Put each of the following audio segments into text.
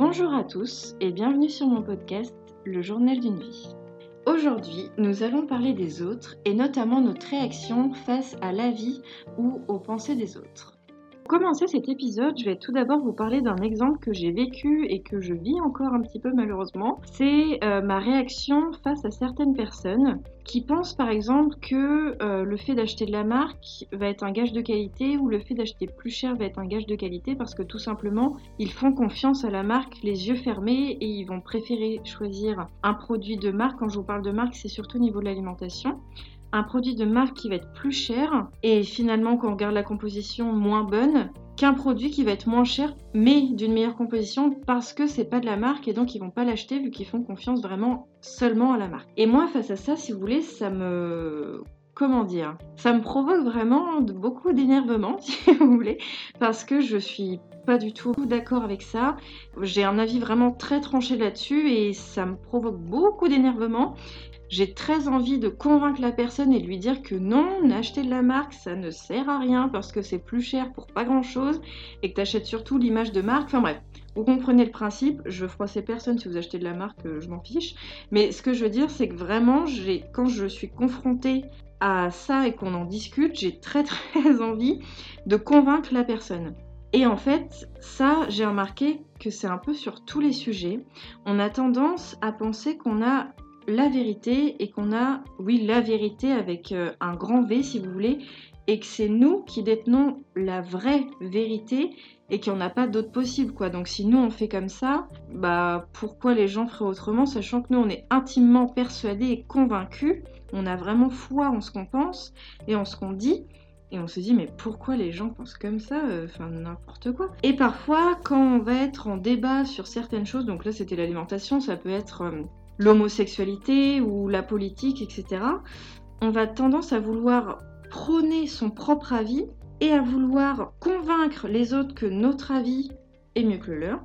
Bonjour à tous et bienvenue sur mon podcast Le journal d'une vie. Aujourd'hui, nous allons parler des autres et notamment notre réaction face à la vie ou aux pensées des autres. Pour commencer cet épisode, je vais tout d'abord vous parler d'un exemple que j'ai vécu et que je vis encore un petit peu malheureusement. C'est euh, ma réaction face à certaines personnes qui pensent par exemple que euh, le fait d'acheter de la marque va être un gage de qualité ou le fait d'acheter plus cher va être un gage de qualité parce que tout simplement ils font confiance à la marque les yeux fermés et ils vont préférer choisir un produit de marque. Quand je vous parle de marque, c'est surtout au niveau de l'alimentation un produit de marque qui va être plus cher et finalement quand on regarde la composition moins bonne qu'un produit qui va être moins cher mais d'une meilleure composition parce que c'est pas de la marque et donc ils vont pas l'acheter vu qu'ils font confiance vraiment seulement à la marque. Et moi face à ça si vous voulez ça me comment dire Ça me provoque vraiment beaucoup d'énervement, si vous voulez, parce que je suis pas du tout d'accord avec ça. J'ai un avis vraiment très tranché là-dessus et ça me provoque beaucoup d'énervement. J'ai très envie de convaincre la personne et de lui dire que non, acheter de la marque, ça ne sert à rien parce que c'est plus cher pour pas grand chose et que tu achètes surtout l'image de marque. Enfin bref, vous comprenez le principe. Je froissais personne si vous achetez de la marque, euh, je m'en fiche. Mais ce que je veux dire, c'est que vraiment, quand je suis confrontée à ça et qu'on en discute, j'ai très très envie de convaincre la personne. Et en fait, ça, j'ai remarqué que c'est un peu sur tous les sujets. On a tendance à penser qu'on a la vérité et qu'on a, oui, la vérité avec euh, un grand V si vous voulez, et que c'est nous qui détenons la vraie vérité et qu'il n'y en a pas d'autre possible quoi. Donc si nous on fait comme ça, bah pourquoi les gens feraient autrement sachant que nous on est intimement persuadés et convaincus, on a vraiment foi en ce qu'on pense et en ce qu'on dit. Et on se dit mais pourquoi les gens pensent comme ça euh, Enfin n'importe quoi. Et parfois quand on va être en débat sur certaines choses, donc là c'était l'alimentation, ça peut être euh, l'homosexualité ou la politique, etc., on va tendance à vouloir prôner son propre avis et à vouloir convaincre les autres que notre avis est mieux que le leur.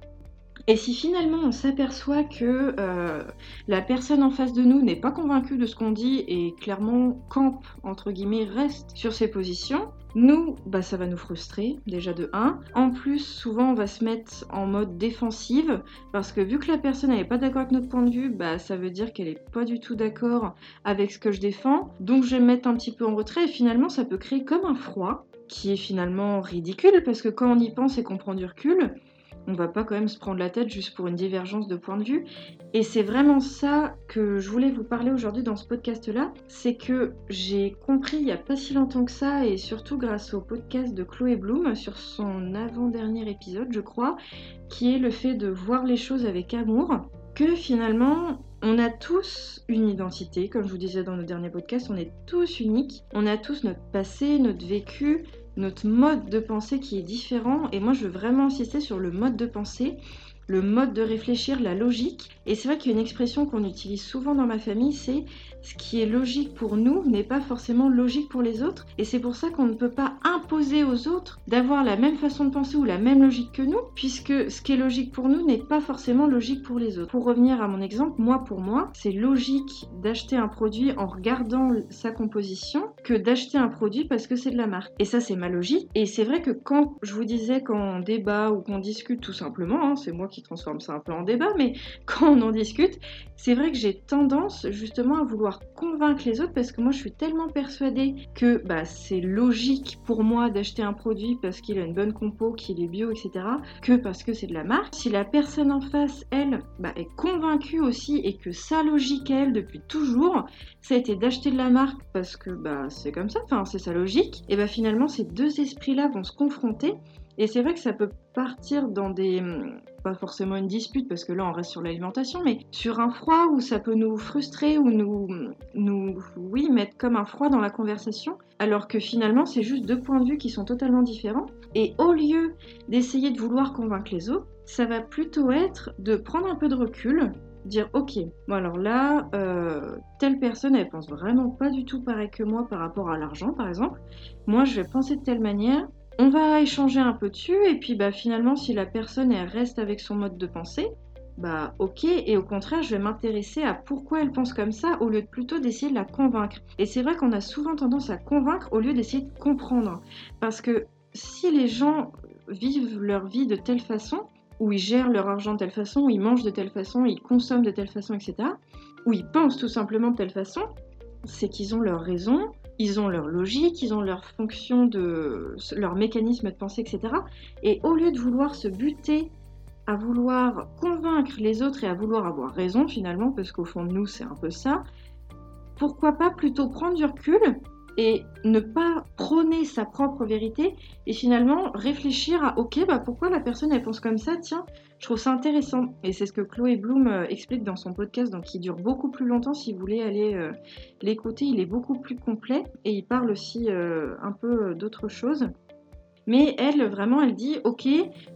Et si finalement on s'aperçoit que euh, la personne en face de nous n'est pas convaincue de ce qu'on dit et clairement campe, entre guillemets, reste sur ses positions, nous, bah, ça va nous frustrer, déjà de 1. En plus, souvent, on va se mettre en mode défensive, parce que vu que la personne n'est pas d'accord avec notre point de vue, bah, ça veut dire qu'elle n'est pas du tout d'accord avec ce que je défends. Donc, je vais me mettre un petit peu en retrait, et finalement, ça peut créer comme un froid, qui est finalement ridicule, parce que quand on y pense et qu'on prend du recul, on va pas quand même se prendre la tête juste pour une divergence de point de vue. Et c'est vraiment ça que je voulais vous parler aujourd'hui dans ce podcast-là, c'est que j'ai compris il y a pas si longtemps que ça, et surtout grâce au podcast de Chloé Bloom sur son avant-dernier épisode, je crois, qui est le fait de voir les choses avec amour, que finalement on a tous une identité, comme je vous disais dans nos derniers podcasts, on est tous uniques, on a tous notre passé, notre vécu, notre mode de pensée qui est différent. Et moi, je veux vraiment insister sur le mode de pensée, le mode de réfléchir, la logique. Et c'est vrai qu'il y a une expression qu'on utilise souvent dans ma famille, c'est ce qui est logique pour nous n'est pas forcément logique pour les autres. Et c'est pour ça qu'on ne peut pas imposer aux autres d'avoir la même façon de penser ou la même logique que nous, puisque ce qui est logique pour nous n'est pas forcément logique pour les autres. Pour revenir à mon exemple, moi pour moi, c'est logique d'acheter un produit en regardant sa composition que d'acheter un produit parce que c'est de la marque. Et ça, c'est ma logique. Et c'est vrai que quand je vous disais qu'on débat ou qu'on discute tout simplement, hein, c'est moi qui transforme ça un peu en débat, mais quand on en discute, c'est vrai que j'ai tendance justement à vouloir convaincre les autres parce que moi je suis tellement persuadée que bah, c'est logique pour moi d'acheter un produit parce qu'il a une bonne compo, qu'il est bio, etc. que parce que c'est de la marque. Si la personne en face, elle, bah, est convaincue aussi et que sa logique, elle, depuis toujours, ça a été d'acheter de la marque parce que bah, c'est comme ça, enfin c'est sa logique, et bah finalement ces deux esprits-là vont se confronter et c'est vrai que ça peut partir dans des, hum, pas forcément une dispute parce que là on reste sur l'alimentation, mais sur un froid où ça peut nous frustrer ou nous, nous, oui, mettre comme un froid dans la conversation, alors que finalement c'est juste deux points de vue qui sont totalement différents. Et au lieu d'essayer de vouloir convaincre les autres, ça va plutôt être de prendre un peu de recul, dire ok, bon alors là, euh, telle personne elle pense vraiment pas du tout pareil que moi par rapport à l'argent par exemple. Moi je vais penser de telle manière, on va échanger un peu dessus et puis bah finalement si la personne reste avec son mode de pensée, bah ok et au contraire je vais m'intéresser à pourquoi elle pense comme ça au lieu de plutôt d'essayer de la convaincre. Et c'est vrai qu'on a souvent tendance à convaincre au lieu d'essayer de comprendre parce que si les gens vivent leur vie de telle façon, où ils gèrent leur argent de telle façon, où ils mangent de telle façon, ils consomment de telle façon, etc., où ils pensent tout simplement de telle façon, c'est qu'ils ont leur raison, ils ont leur logique, ils ont leur fonction de leur mécanisme de pensée, etc. Et au lieu de vouloir se buter à vouloir convaincre les autres et à vouloir avoir raison finalement, parce qu'au fond de nous c'est un peu ça, pourquoi pas plutôt prendre du recul et ne pas prôner sa propre vérité et finalement réfléchir à ok bah pourquoi la personne elle pense comme ça? Tiens je trouve ça intéressant. Et c'est ce que Chloé Bloom euh, explique dans son podcast donc qui dure beaucoup plus longtemps. Si vous voulez aller euh, l'écouter il est beaucoup plus complet et il parle aussi euh, un peu d'autres choses. Mais elle vraiment elle dit ok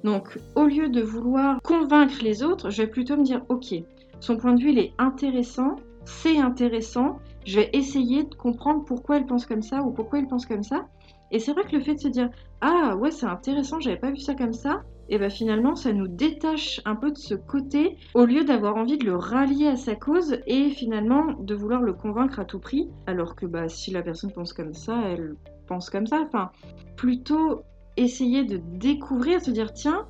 donc au lieu de vouloir convaincre les autres je vais plutôt me dire ok son point de vue il est intéressant c'est intéressant je vais essayer de comprendre pourquoi elle pense comme ça ou pourquoi il pense comme ça. Et c'est vrai que le fait de se dire ah ouais c'est intéressant, j'avais pas vu ça comme ça, et bien finalement ça nous détache un peu de ce côté au lieu d'avoir envie de le rallier à sa cause et finalement de vouloir le convaincre à tout prix, alors que bah si la personne pense comme ça, elle pense comme ça. Enfin, plutôt essayer de découvrir, se dire tiens,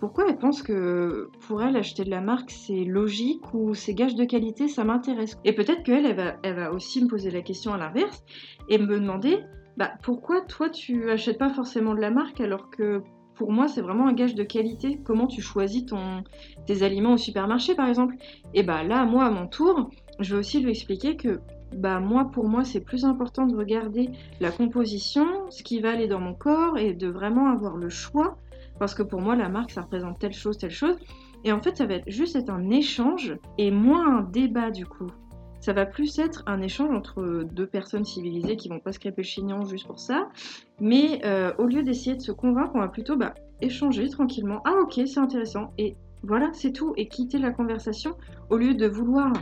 pourquoi elle pense que pour elle, acheter de la marque, c'est logique ou c'est gage de qualité, ça m'intéresse. Et peut-être qu'elle, elle va, elle va aussi me poser la question à l'inverse et me demander bah, pourquoi toi, tu achètes pas forcément de la marque alors que pour moi, c'est vraiment un gage de qualité? Comment tu choisis tes aliments au supermarché, par exemple? Et bah là, moi, à mon tour, je vais aussi lui expliquer que bah moi pour moi c'est plus important de regarder la composition, ce qui va aller dans mon corps et de vraiment avoir le choix parce que pour moi, la marque, ça représente telle chose, telle chose. Et en fait, ça va juste être un échange et moins un débat du coup. Ça va plus être un échange entre deux personnes civilisées qui vont pas se crêper le chignon juste pour ça. Mais euh, au lieu d'essayer de se convaincre, on va plutôt bah, échanger tranquillement. Ah ok, c'est intéressant. Et voilà, c'est tout. Et quitter la conversation au lieu de vouloir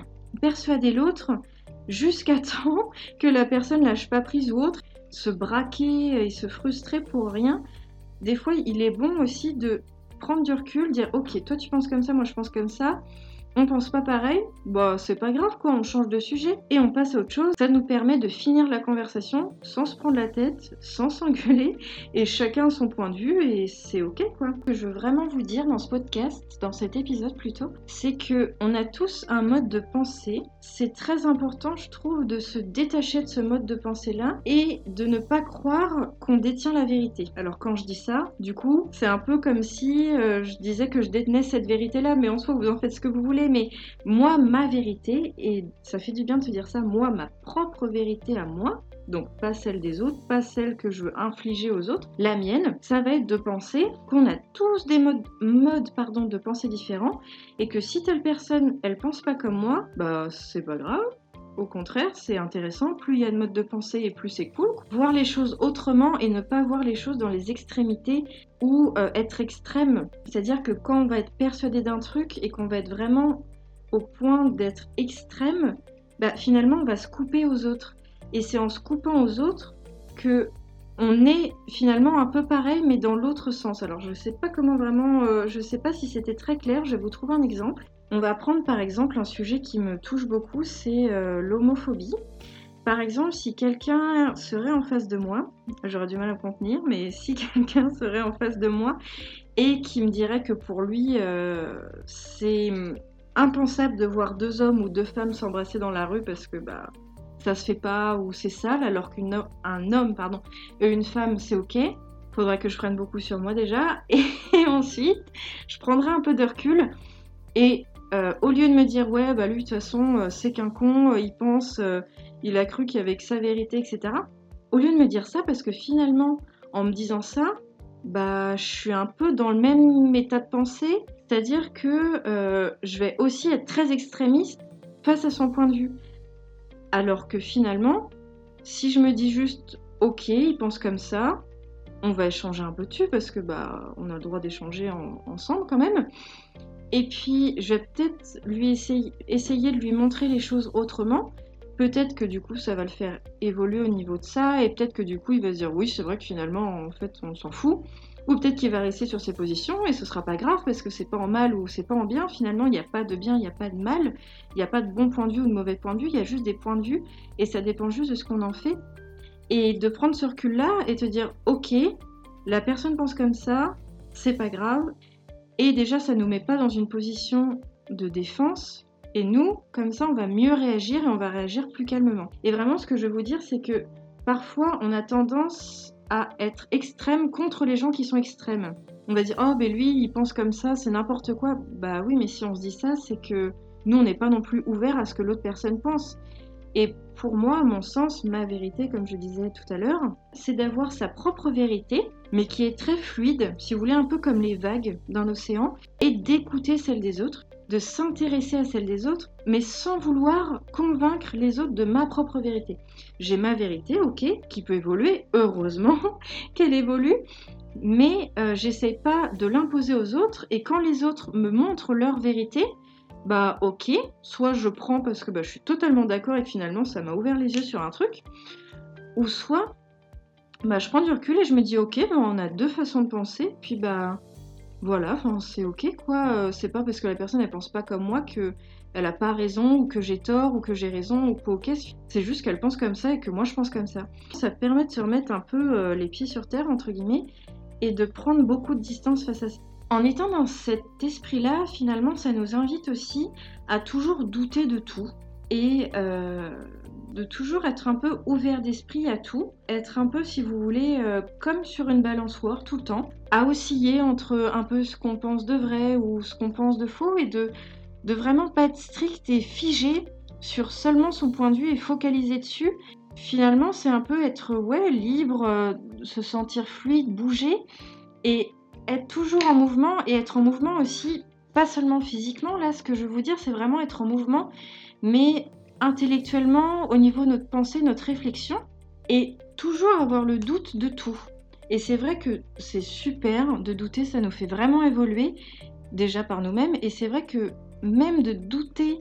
persuader l'autre jusqu'à temps que la personne lâche pas prise ou autre, se braquer et se frustrer pour rien des fois, il est bon aussi de prendre du recul, dire ok, toi tu penses comme ça, moi je pense comme ça, on pense pas pareil, bah c'est pas grave quoi, on change de sujet et on passe à autre chose. Ça nous permet de finir la conversation sans se prendre la tête, sans s'engueuler et chacun son point de vue et c'est ok quoi. Ce que je veux vraiment vous dire dans ce podcast, dans cet épisode plutôt, c'est que on a tous un mode de pensée. C'est très important, je trouve, de se détacher de ce mode de pensée là et de ne pas croire qu'on détient la vérité. Alors quand je dis ça, du coup, c'est un peu comme si euh, je disais que je détenais cette vérité là, mais en soi vous en faites ce que vous voulez mais moi, ma vérité, et ça fait du bien de se dire ça, moi, ma propre vérité à moi, donc pas celle des autres, pas celle que je veux infliger aux autres, la mienne, ça va être de penser qu'on a tous des modes, modes de pensée différents, et que si telle personne, elle pense pas comme moi, bah c'est pas grave, au contraire, c'est intéressant. Plus il y a de modes de pensée et plus c'est cool. Voir les choses autrement et ne pas voir les choses dans les extrémités ou euh, être extrême. C'est-à-dire que quand on va être persuadé d'un truc et qu'on va être vraiment au point d'être extrême, bah, finalement on va se couper aux autres. Et c'est en se coupant aux autres que on est finalement un peu pareil mais dans l'autre sens. Alors je ne sais pas comment vraiment, euh, je ne sais pas si c'était très clair, je vais vous trouver un exemple. On va prendre par exemple un sujet qui me touche beaucoup, c'est euh, l'homophobie. Par exemple, si quelqu'un serait en face de moi, j'aurais du mal à contenir, mais si quelqu'un serait en face de moi et qui me dirait que pour lui, euh, c'est impensable de voir deux hommes ou deux femmes s'embrasser dans la rue parce que bah ça se fait pas ou c'est sale, alors qu'un homme pardon, et une femme c'est ok. Faudrait que je prenne beaucoup sur moi déjà. Et ensuite, je prendrai un peu de recul et euh, au lieu de me dire ouais bah lui de toute façon euh, c'est qu'un con, euh, il pense, il a cru qu'avec sa vérité, etc. Au lieu de me dire ça, parce que finalement en me disant ça, bah je suis un peu dans le même état de pensée, c'est-à-dire que je vais aussi être très extrémiste face à son point de vue. Alors que finalement, si je me dis juste ok, il pense comme ça, on va échanger un peu dessus parce que bah on a le droit d'échanger ensemble quand même. Et puis, je vais peut-être lui essayer, essayer de lui montrer les choses autrement. Peut-être que du coup, ça va le faire évoluer au niveau de ça, et peut-être que du coup, il va se dire oui, c'est vrai que finalement, en fait, on s'en fout. Ou peut-être qu'il va rester sur ses positions et ce sera pas grave parce que c'est pas en mal ou c'est pas en bien. Finalement, il n'y a pas de bien, il n'y a pas de mal, il n'y a pas de bon point de vue ou de mauvais point de vue, il y a juste des points de vue et ça dépend juste de ce qu'on en fait. Et de prendre ce recul-là et te dire ok, la personne pense comme ça, c'est pas grave, Et déjà, ça nous met pas dans une position de défense. Et nous, comme ça, on va mieux réagir et on va réagir plus calmement. Et vraiment, ce que je veux vous dire, c'est que parfois, on a tendance à être extrême contre les gens qui sont extrêmes. On va dire, oh, ben lui, il pense comme ça, c'est n'importe quoi. Bah oui, mais si on se dit ça, c'est que nous, on n'est pas non plus ouvert à ce que l'autre personne pense. Et pour moi, mon sens, ma vérité, comme je disais tout à l'heure, c'est d'avoir sa propre vérité, mais qui est très fluide, si vous voulez, un peu comme les vagues d'un océan, et d'écouter celle des autres, de s'intéresser à celle des autres, mais sans vouloir convaincre les autres de ma propre vérité. J'ai ma vérité, ok, qui peut évoluer, heureusement qu'elle évolue, mais euh, j'essaie pas de l'imposer aux autres, et quand les autres me montrent leur vérité, bah ok, soit je prends parce que bah, je suis totalement d'accord et que finalement ça m'a ouvert les yeux sur un truc, ou soit bah, je prends du recul et je me dis ok, bah, on a deux façons de penser, puis bah voilà, c'est ok quoi, euh, c'est pas parce que la personne elle pense pas comme moi que elle a pas raison ou que j'ai tort ou que j'ai raison ou pas ok, c'est juste qu'elle pense comme ça et que moi je pense comme ça. Ça permet de se remettre un peu euh, les pieds sur terre entre guillemets et de prendre beaucoup de distance face à ça. En étant dans cet esprit-là, finalement, ça nous invite aussi à toujours douter de tout et euh, de toujours être un peu ouvert d'esprit à tout, être un peu, si vous voulez, euh, comme sur une balançoire tout le temps, à osciller entre un peu ce qu'on pense de vrai ou ce qu'on pense de faux et de, vraiment pas être strict et figé sur seulement son point de vue et focaliser dessus. Finalement, c'est un peu être ouais, libre, euh, se sentir fluide, bouger et être toujours en mouvement et être en mouvement aussi, pas seulement physiquement, là ce que je veux vous dire c'est vraiment être en mouvement, mais intellectuellement, au niveau de notre pensée, notre réflexion, et toujours avoir le doute de tout. Et c'est vrai que c'est super de douter, ça nous fait vraiment évoluer déjà par nous-mêmes, et c'est vrai que même de douter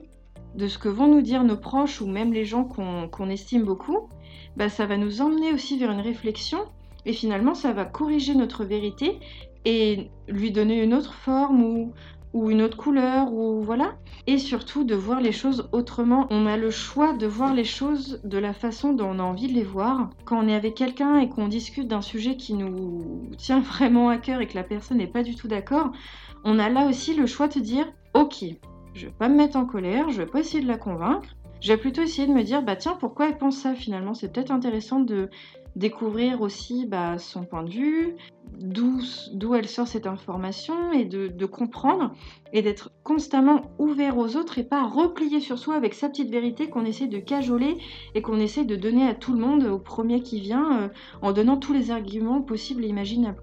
de ce que vont nous dire nos proches ou même les gens qu'on estime beaucoup, bah, ça va nous emmener aussi vers une réflexion et finalement ça va corriger notre vérité et lui donner une autre forme ou, une autre couleur ou voilà. Et surtout de voir les choses autrement. On a le choix de voir les choses de la façon dont on a envie de les voir. Quand on est avec quelqu'un et qu'on discute d'un sujet qui nous tient vraiment à cœur et que la personne n'est pas du tout d'accord, on a là aussi le choix de dire ok, je vais pas me mettre en colère, je vais pas essayer de la convaincre. Je vais plutôt essayer de me dire bah tiens pourquoi elle pense ça finalement? C'est peut-être intéressant de découvrir aussi bah, son point de vue, d'où elle sort cette information et de, comprendre et d'être constamment ouvert aux autres et pas replié sur soi avec sa petite vérité qu'on essaie de cajoler et qu'on essaie de donner à tout le monde au premier qui vient euh, en donnant tous les arguments possibles et imaginables.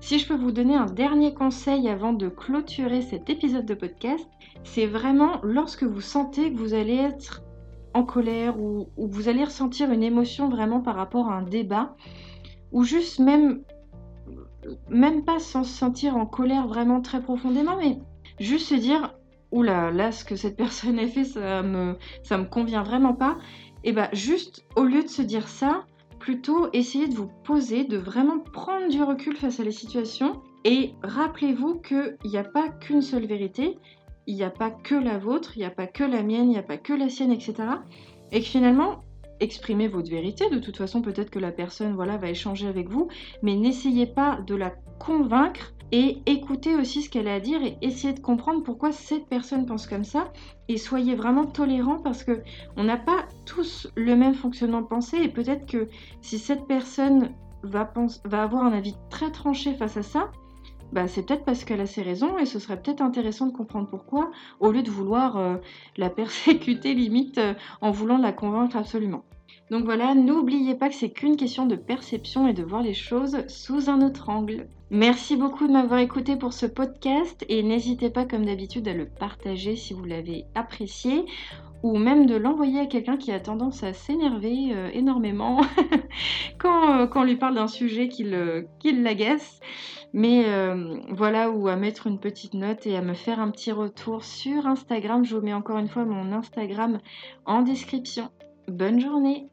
Si je peux vous donner un dernier conseil avant de clôturer cet épisode de podcast, c'est vraiment lorsque vous sentez que vous allez être en colère ou, vous allez ressentir une émotion vraiment par rapport à un débat ou juste même même pas sans se sentir en colère vraiment très profondément mais juste se dire oula là ce que cette personne a fait ça me ça me convient vraiment pas. Et bah juste au lieu de se dire ça plutôt essayer de vous poser de vraiment prendre du recul face à les situations et rappelez-vous qu'il n'y a pas qu'une seule vérité il n'y a pas que la vôtre, il n'y a pas que la mienne, il n'y a pas que la sienne, etc. Et que finalement, exprimez votre vérité. De toute façon, peut-être que la personne voilà, va échanger avec vous, mais n'essayez pas de la convaincre et écoutez aussi ce qu'elle a à dire et essayez de comprendre pourquoi cette personne pense comme ça et soyez vraiment tolérant parce que on n'a pas tous le même fonctionnement de pensée et peut-être que si cette personne va, va avoir un avis très tranché face à ça, bah, c'est peut-être parce qu'elle a ses raisons et ce serait peut-être intéressant de comprendre pourquoi, au lieu de vouloir euh, la persécuter limite euh, en voulant la convaincre absolument. Donc voilà, n'oubliez pas que c'est qu'une question de perception et de voir les choses sous un autre angle. Merci beaucoup de m'avoir écouté pour ce podcast et n'hésitez pas comme d'habitude à le partager si vous l'avez apprécié ou même de l'envoyer à quelqu'un qui a tendance à s'énerver euh, énormément quand, quand, on lui parle d'un sujet qui l'agace. Mais euh, voilà, ou à mettre une petite note et à me faire un petit retour sur Instagram. Je vous mets encore une fois mon Instagram en description. Bonne journée